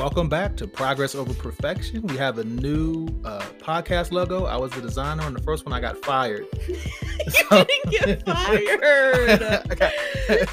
welcome back to Progress Over Perfection. We have a new uh, podcast logo. I was the designer on the first one. I got fired. you didn't get fired.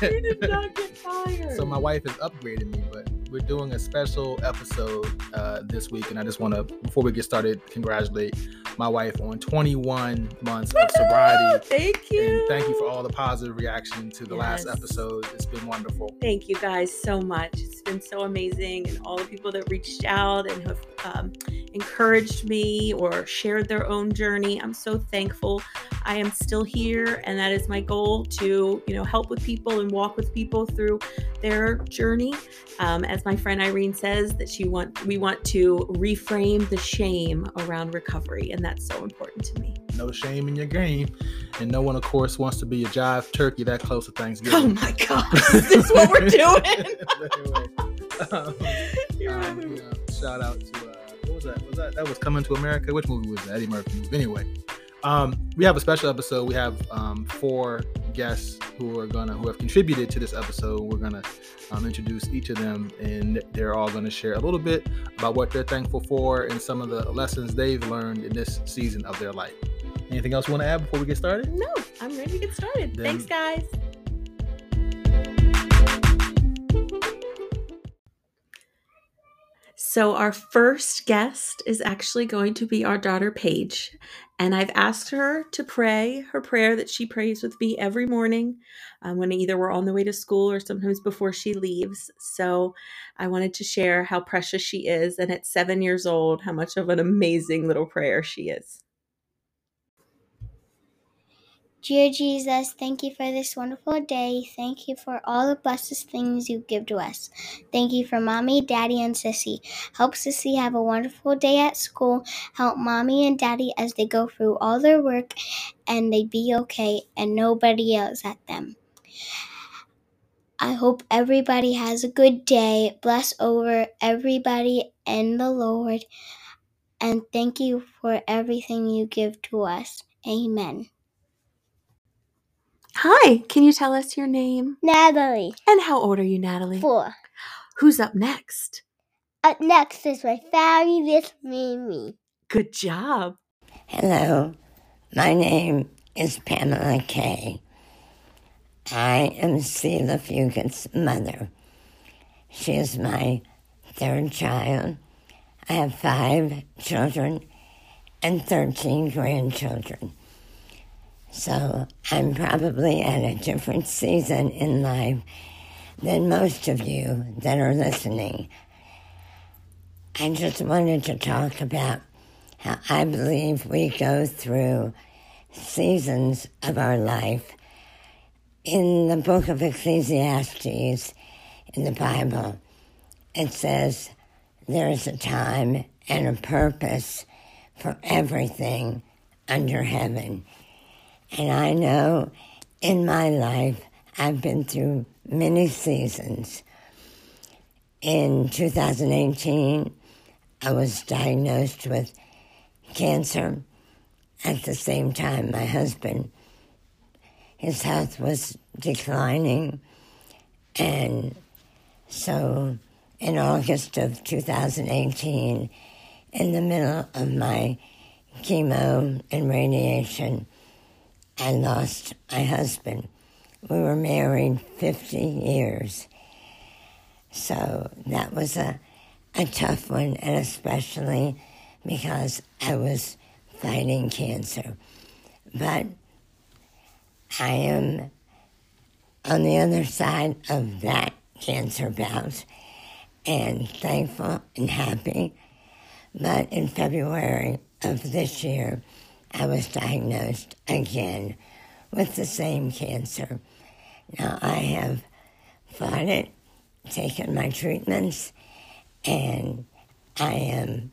you did not get fired. So my wife has upgraded me, but we're doing a special episode uh, this week, and I just want to, before we get started, congratulate my wife on 21 months of sobriety. Thank you. And thank you for all the positive reaction to the Yes. last episode. It's been wonderful. Thank you guys so much. It's been so amazing, and all the people that reached out and have um, encouraged me or shared their own journey. I'm so thankful. I am still here, and that is my goal to you know help with people and walk with people through their journey. Um, as my friend Irene says, that she want we want to reframe the shame around recovery, and that's so important to me. No shame in your game. And no one, of course, wants to be a jive turkey that close to Thanksgiving. Oh my gosh, is this what we're doing? Anyway, um, um, you know, shout out to uh, what was that? Was that that was Coming to America? Which movie was that? Eddie Murphy movie. Anyway, um, we have a special episode. We have um, four guests who are gonna who have contributed to this episode. We're gonna um, introduce each of them, and they're all gonna share a little bit about what they're thankful for and some of the lessons they've learned in this season of their life. Anything else you want to add before we get started? No, I'm ready to get started. Then- Thanks, guys. So, our first guest is actually going to be our daughter, Paige. And I've asked her to pray her prayer that she prays with me every morning um, when either we're on the way to school or sometimes before she leaves. So, I wanted to share how precious she is. And at seven years old, how much of an amazing little prayer she is. Dear Jesus, thank you for this wonderful day. Thank you for all the blessed things you give to us. Thank you for mommy, daddy, and sissy. Help sissy have a wonderful day at school. Help mommy and daddy as they go through all their work and they be okay and nobody yells at them. I hope everybody has a good day. Bless over everybody and the Lord. And thank you for everything you give to us. Amen. Hi, can you tell us your name? Natalie, And how old are you, Natalie? four. Who's up next? Up next is my fabulous Mimi. Good job. Hello, my name is Pamela Kay. I am Sheila Fugate's mother. She is my third child. I have five children and 13 grandchildren. So I'm probably at a different season in life than most of you that are listening. I just wanted to talk about how I believe we go through seasons of our life. In the book of Ecclesiastes in the Bible, it says there is a time and a purpose for everything under heaven. And I know in my life I've been through many seasons. In 2018, I was diagnosed with cancer. At the same time, my husband, his health was declining. And so in August of 2018, in the middle of my chemo and radiation, I lost my husband. We were married 50 years. So that was a, a tough one, and especially because I was fighting cancer. But I am on the other side of that cancer bout and thankful and happy. But in February of this year, I was diagnosed again with the same cancer. Now I have fought it, taken my treatments, and I am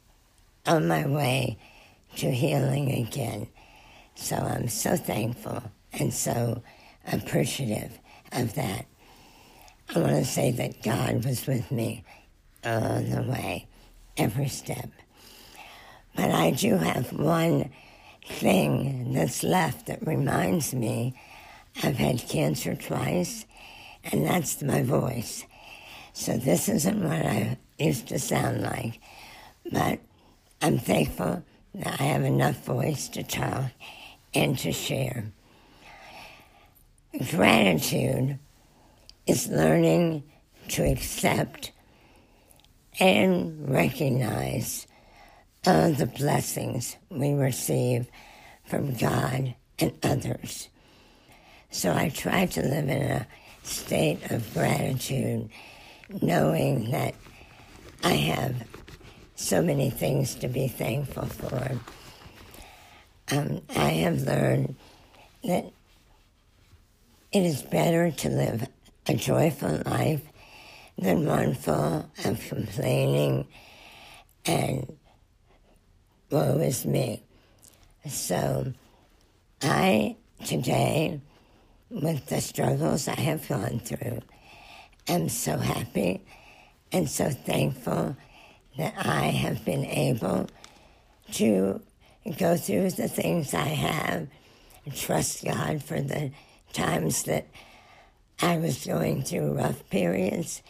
on my way to healing again. So I'm so thankful and so appreciative of that. I want to say that God was with me all the way, every step. But I do have one thing that's left that reminds me I've had cancer twice, and that's my voice. So this isn't what I used to sound like, but I'm thankful that I have enough voice to talk and to share. Gratitude is learning to accept and recognize all the blessings we receive from God and others. So I try to live in a state of gratitude, knowing that I have so many things to be thankful for. Um, I have learned that it is better to live a joyful life than one full of complaining and woe is me. So I today, with the struggles I have gone through, am so happy and so thankful that I have been able to go through the things I have trust God for the times that I was going through rough periods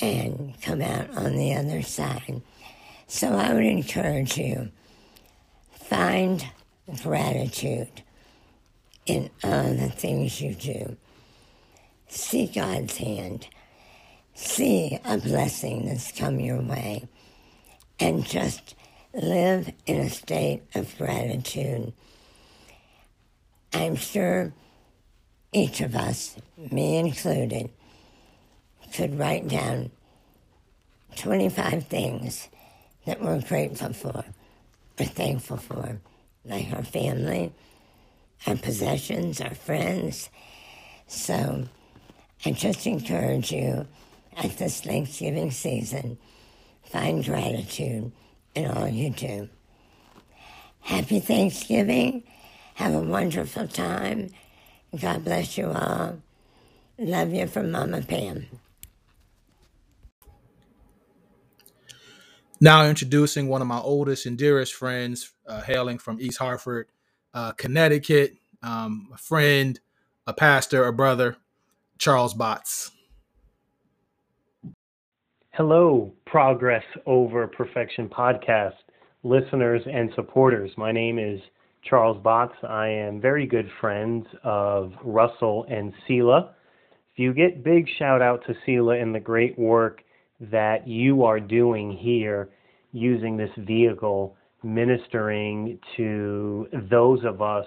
and come out on the other side. So I would encourage you find gratitude in all the things you do. See God's hand. See a blessing that's come your way. And just live in a state of gratitude. I'm sure each of us, me included, could write down 25 things that we're grateful for or thankful for, like our family, our possessions, our friends. So I just encourage you at this Thanksgiving season, find gratitude in all you do. Happy Thanksgiving. Have a wonderful time. God bless you all. Love you from Mama Pam. Now introducing one of my oldest and dearest friends, uh, hailing from East Hartford, uh, Connecticut, um, a friend, a pastor, a brother, Charles Botts. Hello, Progress Over Perfection podcast listeners and supporters. My name is Charles Botts. I am very good friends of Russell and Sela. If you get big shout out to Sela and the great work that you are doing here using this vehicle, ministering to those of us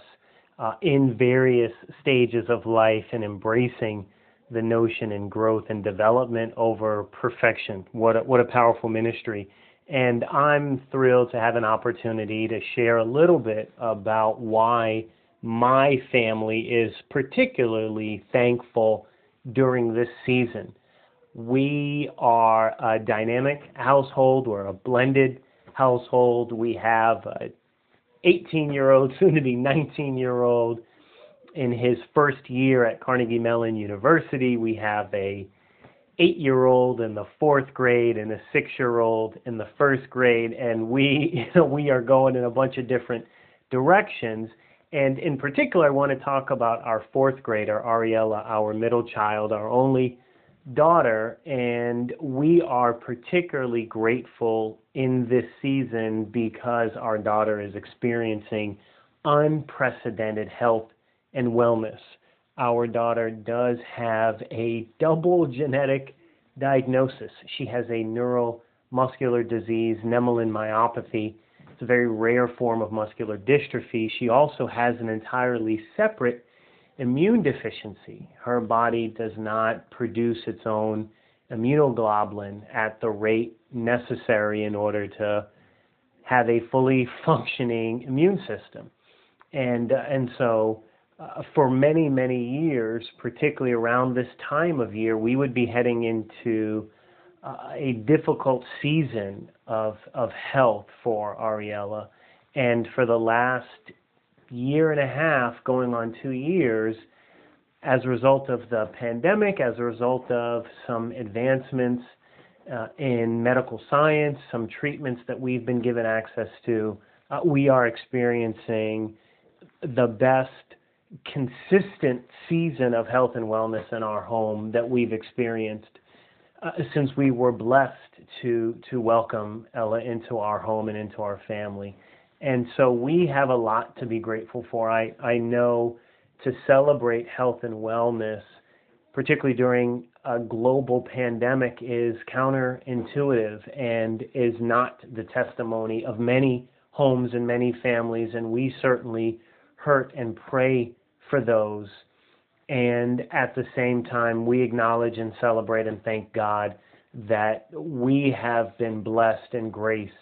uh, in various stages of life and embracing the notion in growth and development over perfection. What a, what a powerful ministry. And I'm thrilled to have an opportunity to share a little bit about why my family is particularly thankful during this season. We are a dynamic household. We're a blended household. We have a 18 year old, soon to be 19 year old in his first year at Carnegie Mellon University. We have a eight year old in the fourth grade and a six year old in the first grade. And we, you know, we are going in a bunch of different directions. And in particular, I want to talk about our fourth grader, Ariella, our middle child, our only daughter, and we are particularly grateful in this season because our daughter is experiencing unprecedented health and wellness. Our daughter does have a double genetic diagnosis. She has a neuromuscular disease, nemaline myopathy. It's a very rare form of muscular dystrophy. She also has an entirely separate immune deficiency. Her body does not produce its own immunoglobulin at the rate necessary in order to have a fully functioning immune system. And, uh, and so, uh, for many, many years, particularly around this time of year, we would be heading into uh, a difficult season of, of health for Ariella. And for the last year and a half, going on two years, as a result of the pandemic, as a result of some advancements uh, in medical science, some treatments that we've been given access to, uh, we are experiencing the best consistent season of health and wellness in our home that we've experienced uh, since we were blessed to to welcome Ella into our home and into our family. And so we have a lot to be grateful for. I, I know to celebrate health and wellness, particularly during a global pandemic, is counterintuitive and is not the testimony of many homes and many families. And we certainly hurt and pray for those. And at the same time, we acknowledge and celebrate and thank God that we have been blessed and graced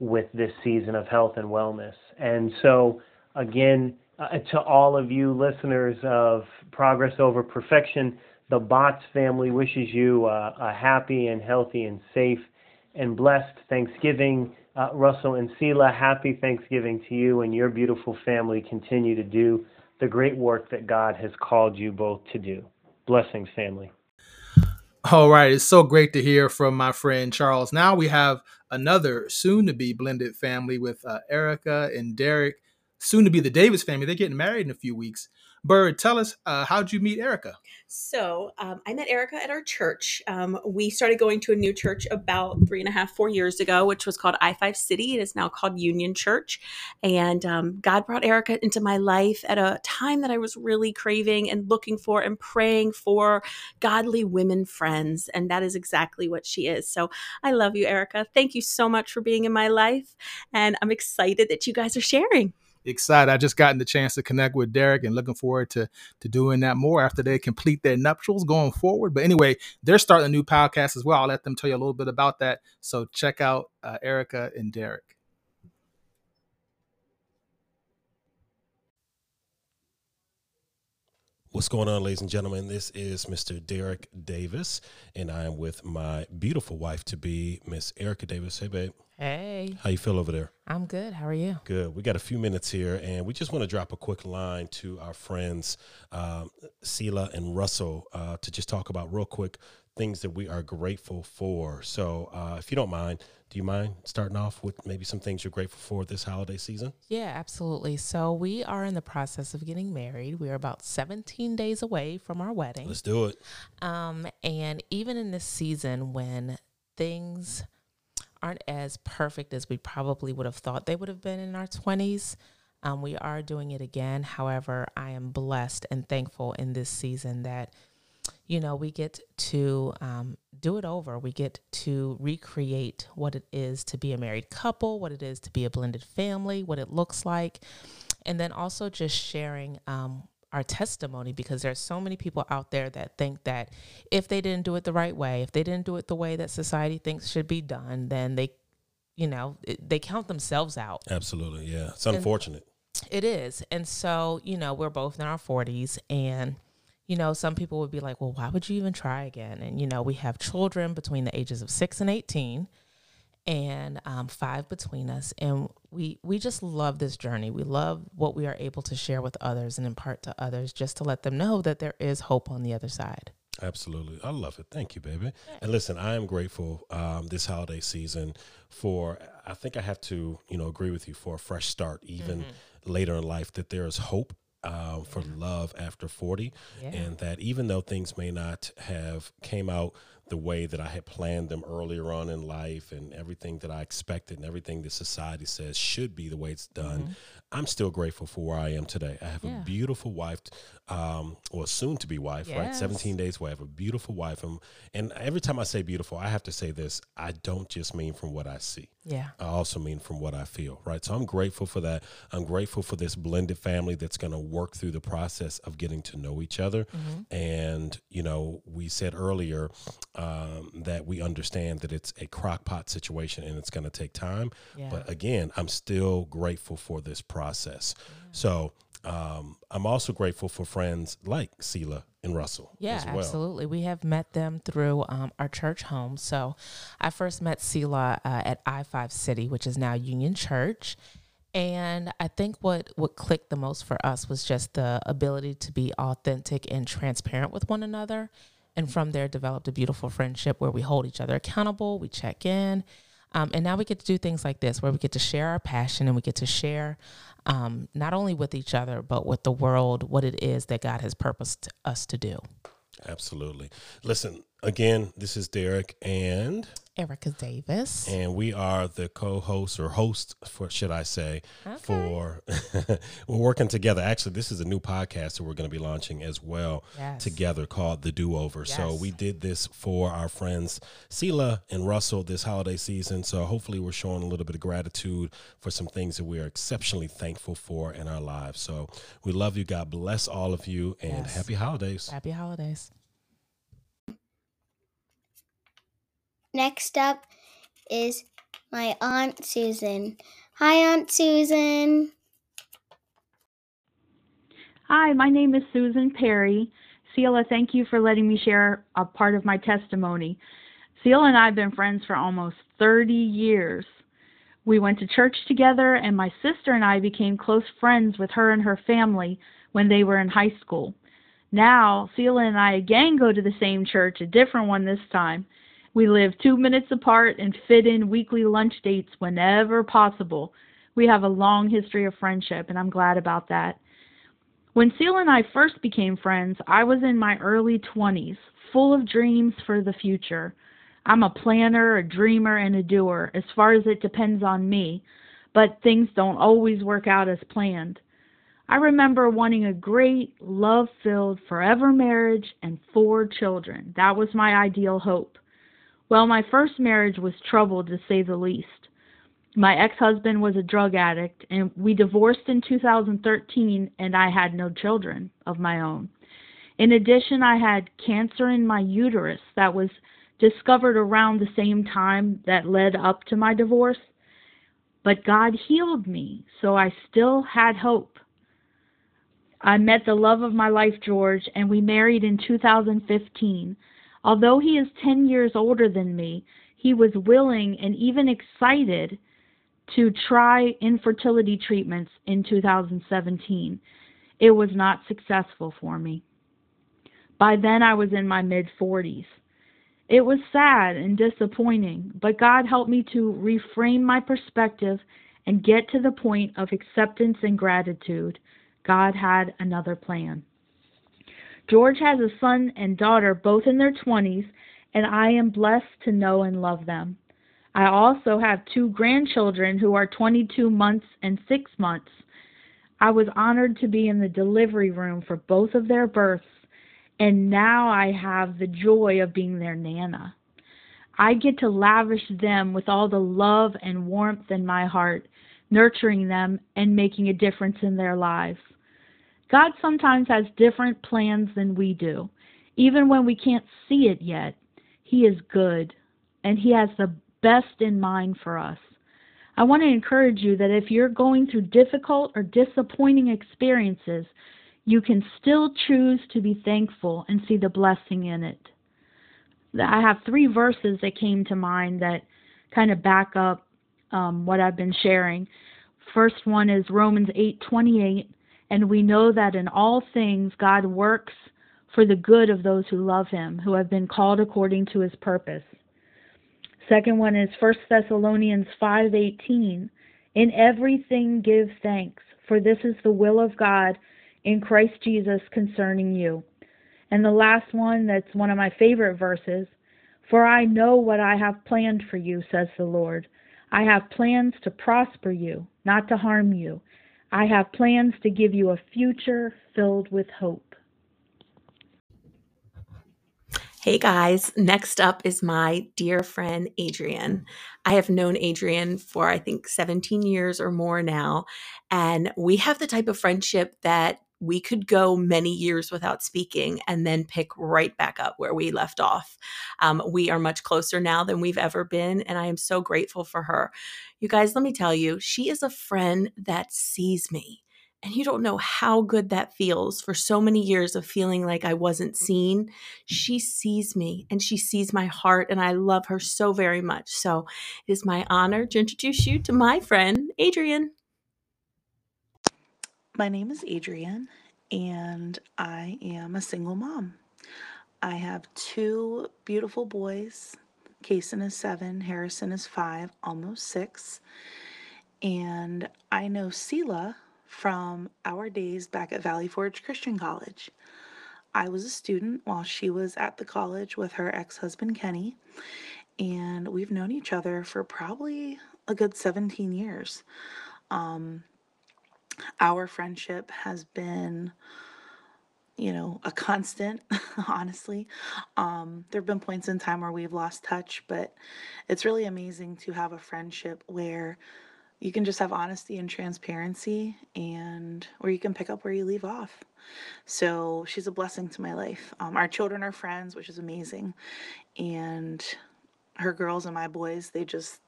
with this season of health and wellness. And so, again, uh, to all of you listeners of Progress Over Perfection, the Botts family wishes you uh, a happy and healthy and safe and blessed Thanksgiving. Uh, Russell and Sela, happy Thanksgiving to you and your beautiful family. Continue to do the great work that God has called you both to do. Blessings, family. All right. It's so great to hear from my friend Charles. Now we have another soon to be blended family with uh, Erica and Derek, soon to be the Davis family. They're getting married in a few weeks. Bird, tell us, uh, how'd you meet Erica? So um, I met Erica at our church. Um, we started going to a new church about three and a half, four years ago, which was called I 5 City. It is now called Union Church. And um, God brought Erica into my life at a time that I was really craving and looking for and praying for godly women friends. And that is exactly what she is. So I love you, Erica. Thank you so much for being in my life. And I'm excited that you guys are sharing excited. I just gotten the chance to connect with Derek and looking forward to to doing that more after they complete their nuptials going forward. But anyway, they're starting a new podcast as well. I'll let them tell you a little bit about that. So check out uh, Erica and Derek. What's going on, ladies and gentlemen? This is Mr. Derek Davis, and I am with my beautiful wife to be, Miss Erica Davis. Hey, babe. Hey. How you feel over there? I'm good. How are you? Good. We got a few minutes here, and we just want to drop a quick line to our friends, um, Sela and Russell, uh, to just talk about real quick things that we are grateful for. So, uh, if you don't mind, do you mind starting off with maybe some things you're grateful for this holiday season? Yeah, absolutely. So, we are in the process of getting married. We are about 17 days away from our wedding. Let's do it. Um, and even in this season when things aren't as perfect as we probably would have thought they would have been in our 20s. Um, we are doing it again. However, I am blessed and thankful in this season that, you know, we get to um, do it over. We get to recreate what it is to be a married couple, what it is to be a blended family, what it looks like. And then also just sharing um, our testimony because there's so many people out there that think that if they didn't do it the right way, if they didn't do it the way that society thinks should be done, then they, you know, it, they count themselves out. Absolutely, yeah. It's unfortunate. And it is, and so you know, we're both in our 40s, and you know, some people would be like, "Well, why would you even try again?" And you know, we have children between the ages of six and 18 and um, five between us and we we just love this journey we love what we are able to share with others and impart to others just to let them know that there is hope on the other side Absolutely. I love it. Thank you, baby. And listen, I am grateful um, this holiday season for, I think I have to, you know, agree with you for a fresh start, even mm-hmm. later in life, that there is hope uh, for yeah. love after 40 yeah. and that even though things may not have came out the way that I had planned them earlier on in life and everything that I expected and everything that society says should be the way it's done. Mm-hmm. I'm still grateful for where I am today. I have yeah. a beautiful wife, um, or soon to be wife, yes. right? 17 days away. I have a beautiful wife. And, and every time I say beautiful, I have to say this I don't just mean from what I see. Yeah. I also mean from what I feel, right? So I'm grateful for that. I'm grateful for this blended family that's going to work through the process of getting to know each other. Mm-hmm. And, you know, we said earlier um, that we understand that it's a crock pot situation and it's going to take time. Yeah. But again, I'm still grateful for this process process. So um, I'm also grateful for friends like Sela and Russell. Yeah, well. absolutely. We have met them through um, our church home. So I first met Sela uh, at I 5 City, which is now Union Church. And I think what, what clicked the most for us was just the ability to be authentic and transparent with one another. And from there, developed a beautiful friendship where we hold each other accountable, we check in. Um, and now we get to do things like this where we get to share our passion and we get to share um, not only with each other, but with the world, what it is that God has purposed us to do. Absolutely. Listen, again, this is Derek and Erica Davis. and we are the co-host or host for should I say for we're working together. Actually, this is a new podcast that we're going to be launching as well Yes. together called The Do Over. So we did this for our friends Sela and Russell this holiday season. So hopefully we're showing a little bit of gratitude for some things that we are exceptionally thankful for in our lives. So we love you. God bless all of you and Yes. happy holidays. Happy holidays. Next up is my Aunt Susan. Hi, Aunt Susan. Hi, my name is Susan Perry. Celia, thank you for letting me share a part of my testimony. Celia and I have been friends for almost 30 years. We went to church together, and my sister and I became close friends with her and her family when they were in high school. Now, Celia and I again go to the same church, a different one this time. We live two minutes apart and fit in weekly lunch dates whenever possible. We have a long history of friendship, and I'm glad about that. When Seal and I first became friends, I was in my early 20s, full of dreams for the future. I'm a planner, a dreamer, and a doer, as far as it depends on me, but things don't always work out as planned. I remember wanting a great, love filled, forever marriage and four children. That was my ideal hope. Well, my first marriage was troubled to say the least. My ex husband was a drug addict, and we divorced in 2013, and I had no children of my own. In addition, I had cancer in my uterus that was discovered around the same time that led up to my divorce. But God healed me, so I still had hope. I met the love of my life, George, and we married in 2015. Although he is 10 years older than me, he was willing and even excited to try infertility treatments in 2017. It was not successful for me. By then, I was in my mid 40s. It was sad and disappointing, but God helped me to reframe my perspective and get to the point of acceptance and gratitude. God had another plan. George has a son and daughter, both in their 20s, and I am blessed to know and love them. I also have two grandchildren who are 22 months and 6 months. I was honored to be in the delivery room for both of their births, and now I have the joy of being their Nana. I get to lavish them with all the love and warmth in my heart, nurturing them and making a difference in their lives. God sometimes has different plans than we do, even when we can't see it yet. He is good, and He has the best in mind for us. I want to encourage you that if you're going through difficult or disappointing experiences, you can still choose to be thankful and see the blessing in it. I have three verses that came to mind that kind of back up um, what I've been sharing. First one is Romans 8:28, and we know that in all things God works for the good of those who love him, who have been called according to his purpose. Second one is 1 Thessalonians 5:18. In everything give thanks, for this is the will of God in Christ Jesus concerning you. And the last one that's one of my favorite verses, for I know what I have planned for you, says the Lord. I have plans to prosper you, not to harm you. I have plans to give you a future filled with hope. Hey guys, next up is my dear friend Adrian. I have known Adrian for I think 17 years or more now, and we have the type of friendship that we could go many years without speaking and then pick right back up where we left off. Um, we are much closer now than we've ever been, and I am so grateful for her. You guys, let me tell you, she is a friend that sees me. And you don't know how good that feels for so many years of feeling like I wasn't seen. She sees me and she sees my heart, and I love her so very much. So it is my honor to introduce you to my friend, Adrian. My name is Adrian, and I am a single mom. I have two beautiful boys. Kason is seven, Harrison is five, almost six. And I know Sela from our days back at Valley Forge Christian College. I was a student while she was at the college with her ex husband, Kenny. And we've known each other for probably a good 17 years. Um, our friendship has been you know a constant honestly. Um there have been points in time where we've lost touch but it's really amazing to have a friendship where you can just have honesty and transparency and where you can pick up where you leave off. So she's a blessing to my life. Um, our children are friends which is amazing and her girls and my boys they just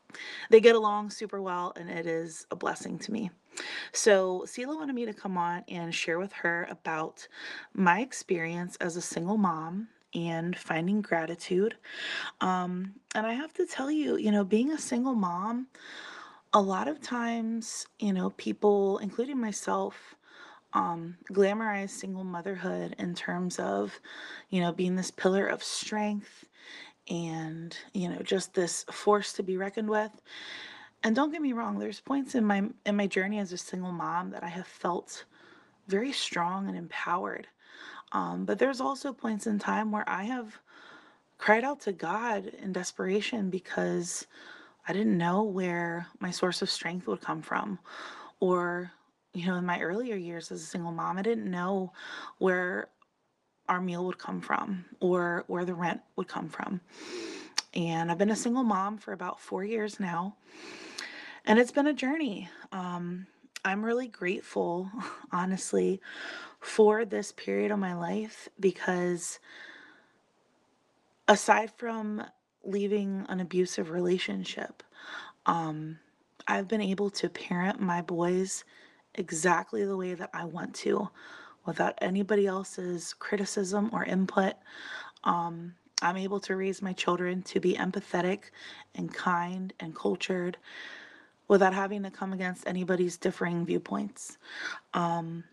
they get along super well and it is a blessing to me so Sela wanted me to come on and share with her about my experience as a single mom and finding gratitude. Um, and I have to tell you, you know, being a single mom, a lot of times, you know, people, including myself, um, glamorize single motherhood in terms of, you know, being this pillar of strength and, you know, just this force to be reckoned with. And don't get me wrong, there's points in my in my journey as a single mom that I have felt very strong and empowered. Um, but there's also points in time where I have cried out to God in desperation because I didn't know where my source of strength would come from. Or, you know, in my earlier years as a single mom, I didn't know where our meal would come from or where the rent would come from. And I've been a single mom for about four years now. And it's been a journey. Um, I'm really grateful, honestly, for this period of my life because aside from leaving an abusive relationship, um, I've been able to parent my boys exactly the way that I want to without anybody else's criticism or input. Um, I'm able to raise my children to be empathetic and kind and cultured without having to come against anybody's differing viewpoints. Um,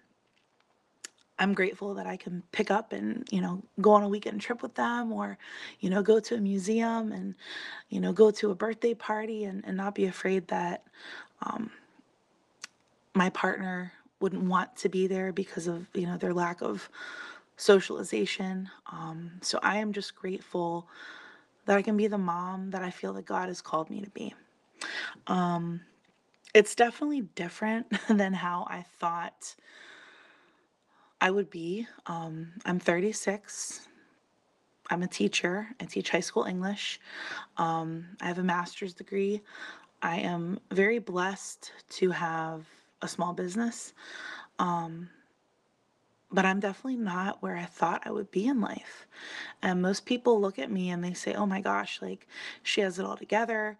I'm grateful that I can pick up and, you know, go on a weekend trip with them or, you know, go to a museum and, you know, go to a birthday party and, and not be afraid that um, my partner wouldn't want to be there because of, you know, their lack of socialization. Um, so I am just grateful that I can be the mom that I feel that God has called me to be. Um, it's definitely different than how I thought I would be. Um, I'm 36. I'm a teacher. I teach high school English. Um, I have a master's degree. I am very blessed to have a small business. Um, but I'm definitely not where I thought I would be in life. And most people look at me and they say, oh my gosh, like she has it all together.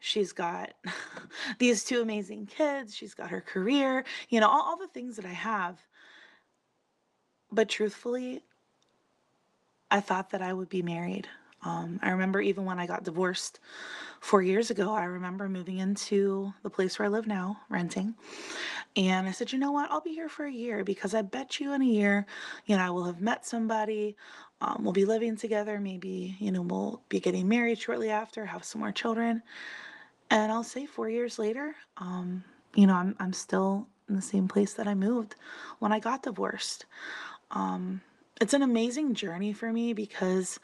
She's got these two amazing kids. She's got her career, you know, all, all the things that I have. But truthfully, I thought that I would be married. Um, I remember even when I got divorced four years ago, I remember moving into the place where I live now, renting. And I said, you know what? I'll be here for a year because I bet you in a year, you know, I will have met somebody. Um, we'll be living together. Maybe, you know, we'll be getting married shortly after, have some more children. And I'll say four years later, um, you know, I'm, I'm still in the same place that I moved when I got divorced. Um, it's an amazing journey for me because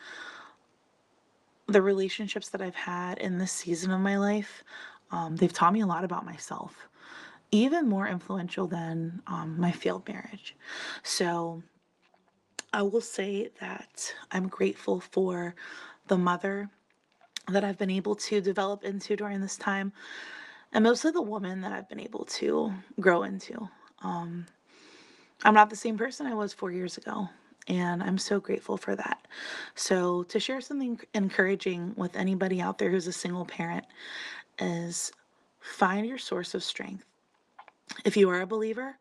the relationships that I've had in this season of my life, um, they've taught me a lot about myself, even more influential than um, my failed marriage. So I will say that I'm grateful for the mother that I've been able to develop into during this time, and mostly the woman that I've been able to grow into. Um, I'm not the same person I was four years ago and I'm so grateful for that. So, to share something encouraging with anybody out there who's a single parent is find your source of strength. If you are a believer,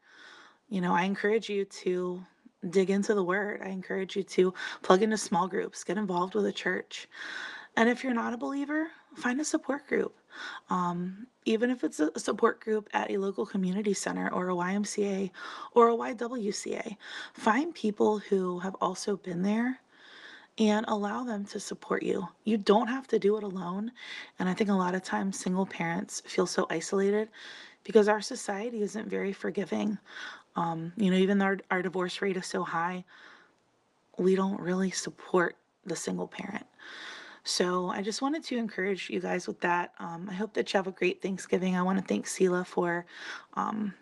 you know, I encourage you to dig into the word. I encourage you to plug into small groups, get involved with a church. And if you're not a believer, find a support group. Um, even if it's a support group at a local community center or a YMCA or a YWCA, find people who have also been there and allow them to support you. You don't have to do it alone. And I think a lot of times single parents feel so isolated because our society isn't very forgiving. Um, you know, even though our, our divorce rate is so high, we don't really support the single parent. So I just wanted to encourage you guys with that. Um, I hope that you have a great Thanksgiving. I want to thank Sela for um,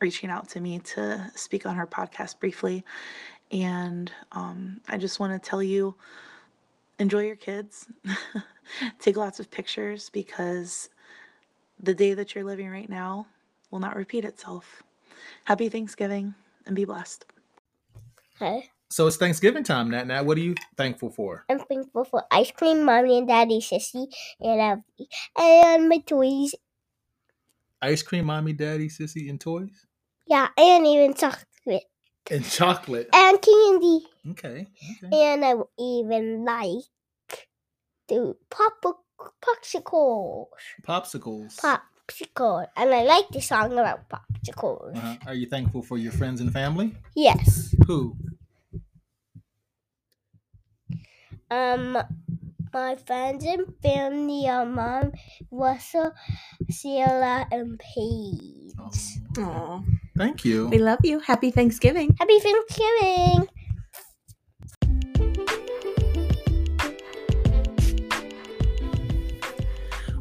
reaching out to me to speak on her podcast briefly. And um, I just want to tell you enjoy your kids, take lots of pictures because the day that you're living right now will not repeat itself. Happy Thanksgiving and be blessed. Hi. So it's Thanksgiving time, Nat. Nat, what are you thankful for? I'm thankful for ice cream, mommy and daddy, sissy, and uh, and my toys. Ice cream, mommy, daddy, sissy, and toys? Yeah, and even chocolate And chocolate. and candy. Okay. okay. And I even like the pop popsicles. Popsicles. Popsicle. And I like the song about popsicles. Uh-huh. Are you thankful for your friends and family? Yes. Who? Um, my friends and family are mom, Russell, Sheila, and Paige. Aw, Thank you. we love you. Happy Thanksgiving. Happy Thanksgiving!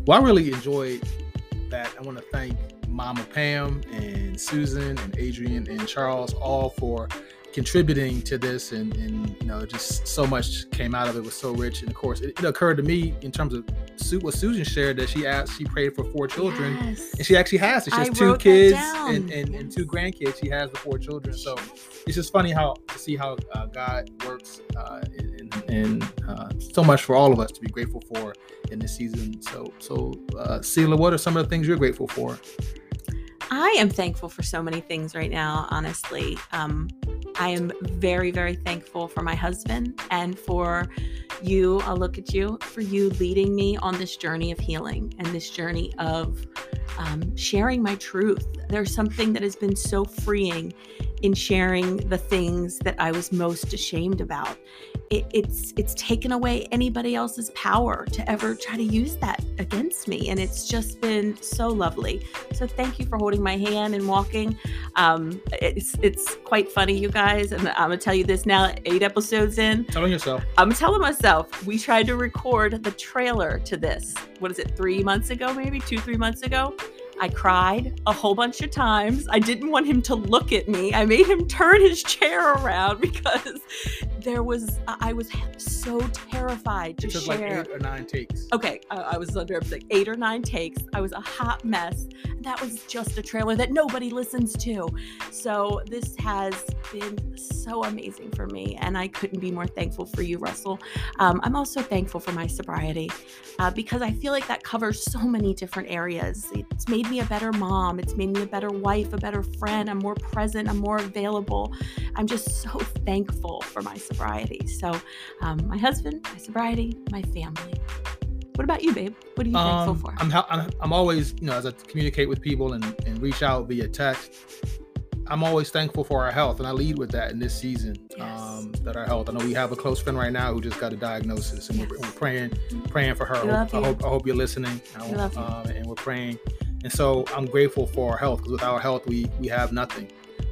Well, I really enjoyed that. I want to thank Mama Pam and Susan and Adrian and Charles all for contributing to this and, and you know just so much came out of it was so rich and of course it, it occurred to me in terms of Su- what Susan shared that she asked she prayed for four children Yes. and she actually has it. She I has two kids and, and, and two grandkids. She has the four children. So it's just funny how to see how uh, God works uh, and, and uh, so much for all of us to be grateful for in this season. So, so uh, Sela, what are some of the things you're grateful for? I am thankful for so many things right now, honestly. Um, I am very, very thankful for my husband and for you. I'll look at you for you leading me on this journey of healing and this journey of um, sharing my truth. There's something that has been so freeing in sharing the things that I was most ashamed about. It, it's it's taken away anybody else's power to ever try to use that against me, and it's just been so lovely. So thank you for holding my hand and walking. Um, it's it's quite funny, you guys, and I'm gonna tell you this now. Eight episodes in, Telling yourself. I'm telling myself we tried to record the trailer to this. What is it? Three months ago, maybe two, three months ago. I cried a whole bunch of times. I didn't want him to look at me. I made him turn his chair around because there was I was so terrified to It took share. like eight or nine takes. Okay, I, I was under like eight or nine takes. I was a hot mess. That was just a trailer that nobody listens to. So this has been so amazing for me, and I couldn't be more thankful for you, Russell. Um, I'm also thankful for my sobriety uh, because I feel like that covers so many different areas. It's made me a better mom. It's made me a better wife, a better friend. I'm more present. I'm more available. I'm just so thankful for my sobriety. So, um, my husband, my sobriety, my family. What about you, babe? What are you thankful Um, for? I'm, I'm I'm always you know as I communicate with people and, and reach out via text. I'm always thankful for our health, and I lead with that in this season. Yes. Um, that our health. I know we have a close friend right now who just got a diagnosis, and we're, we're praying, praying for her. I hope, I hope I hope you're listening. I We love you. Um, and we're praying, and so I'm grateful for our health because without our health, we we have nothing.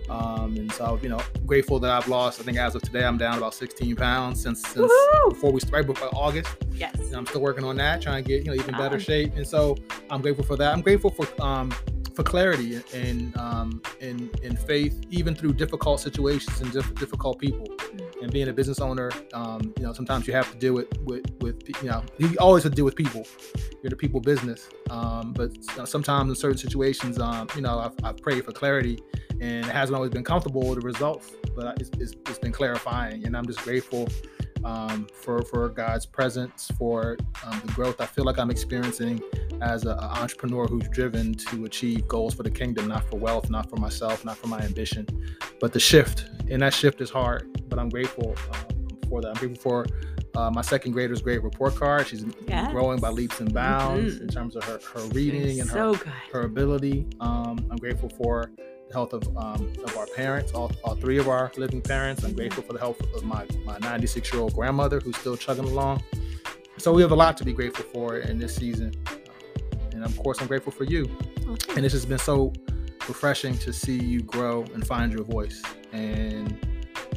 Um, and so you know, grateful that I've lost. I think as of today, I'm down about 16 pounds since since Woohoo! before we right before August. yes. And I'm still working on that, trying to get you know even better Um, shape. And so I'm grateful for that. I'm grateful for um for clarity and um in in faith, even through difficult situations and diff- difficult people. And being a business owner, um, you know, sometimes you have to deal with with with you know you always have to deal with people. You're the people business. Um, but uh, sometimes in certain situations, um, you know, I've, I've prayed for clarity, and it hasn't always been comfortable with the results, but it's, it's, it's been clarifying, and I'm just grateful um, for for God's presence, for um, the growth I feel like I'm experiencing as an entrepreneur who's driven to achieve goals for the kingdom, not for wealth, not for myself, not for my ambition, but the shift. And that shift is hard, but I'm grateful um, for that. I'm grateful for uh, my second grader's great report card. She's Yes. growing by leaps and bounds Mhm. in terms of her, her reading and her so good. her ability. Um, I'm grateful for the health of um, of our parents, all, all three of our living parents. I'm grateful for the health of my my 96 year old grandmother who's still chugging along. So we have a lot to be grateful for in this season, and of course I'm grateful for you. And this has been so refreshing to see you grow and find your voice. And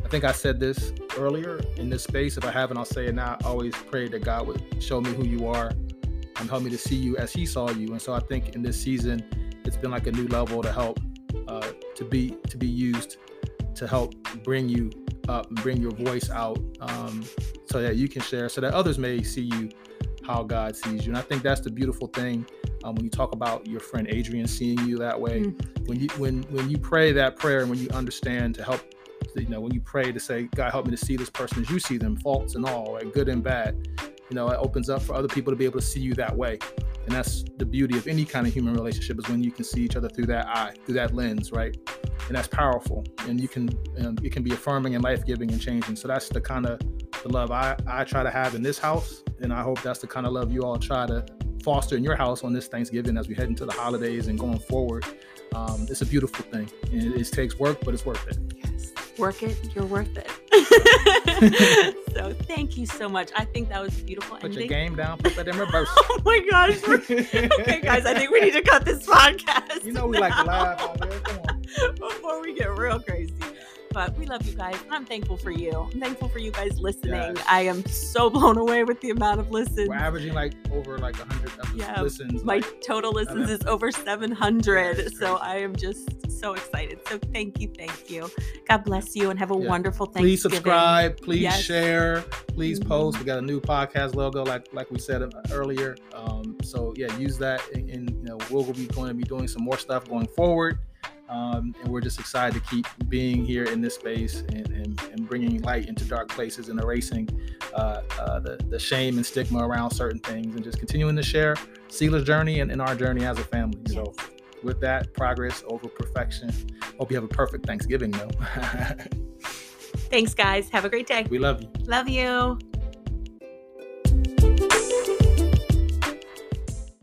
I think I said this earlier in this space. If I haven't, I'll say it now. I always pray that God would show me who you are and help me to see you as He saw you. And so I think in this season, it's been like a new level to help uh, to be to be used to help bring you up and bring your voice out um, so that you can share, so that others may see you how God sees you. And I think that's the beautiful thing um, when you talk about your friend Adrian seeing you that way. Mm. When you when when you pray that prayer and when you understand to help, you know, when you pray to say, God, help me to see this person as you see them, faults and all, right, good and bad. You know, it opens up for other people to be able to see you that way. And that's the beauty of any kind of human relationship is when you can see each other through that eye, through that lens, right? And that's powerful. And you can, um, it can be affirming and life giving and changing. So that's the kind of the love I, I try to have in this house. And I hope that's the kind of love you all try to foster in your house on this Thanksgiving as we head into the holidays and going forward. Um, it's a beautiful thing. And it, it takes work, but it's worth it. Yes. Work it, you're worth it. so thank you so much. I think that was beautiful. Put your game down, put that in reverse. Oh my gosh. okay, guys, I think we need to cut this podcast. You know we like to now there. Come on. Before we get real crazy. But we love you guys. I'm thankful for you. I'm thankful for you guys listening. Yes. I am so blown away with the amount of listens. We're averaging like over like 100 Yeah, listens. My like, total listens is over 700. Yeah, so. I am just so excited. So thank you. Thank you. God bless you and have a Yeah. wonderful Thanksgiving. please subscribe please Yes. share please Mhm. post we got a new podcast logo like like we said uh, earlier um, so yeah use that and, and you know we'll be going to be doing some more stuff going forward um, and we're just excited to keep being here in this space and, and, and bringing light into dark places and erasing uh, uh, the, the shame and stigma around certain things and just continuing to share Sela's journey and, and our journey as a family. So, with that, progress over perfection. Hope you have a perfect Thanksgiving, though. Thanks, guys. Have a great day. we love you. Love you.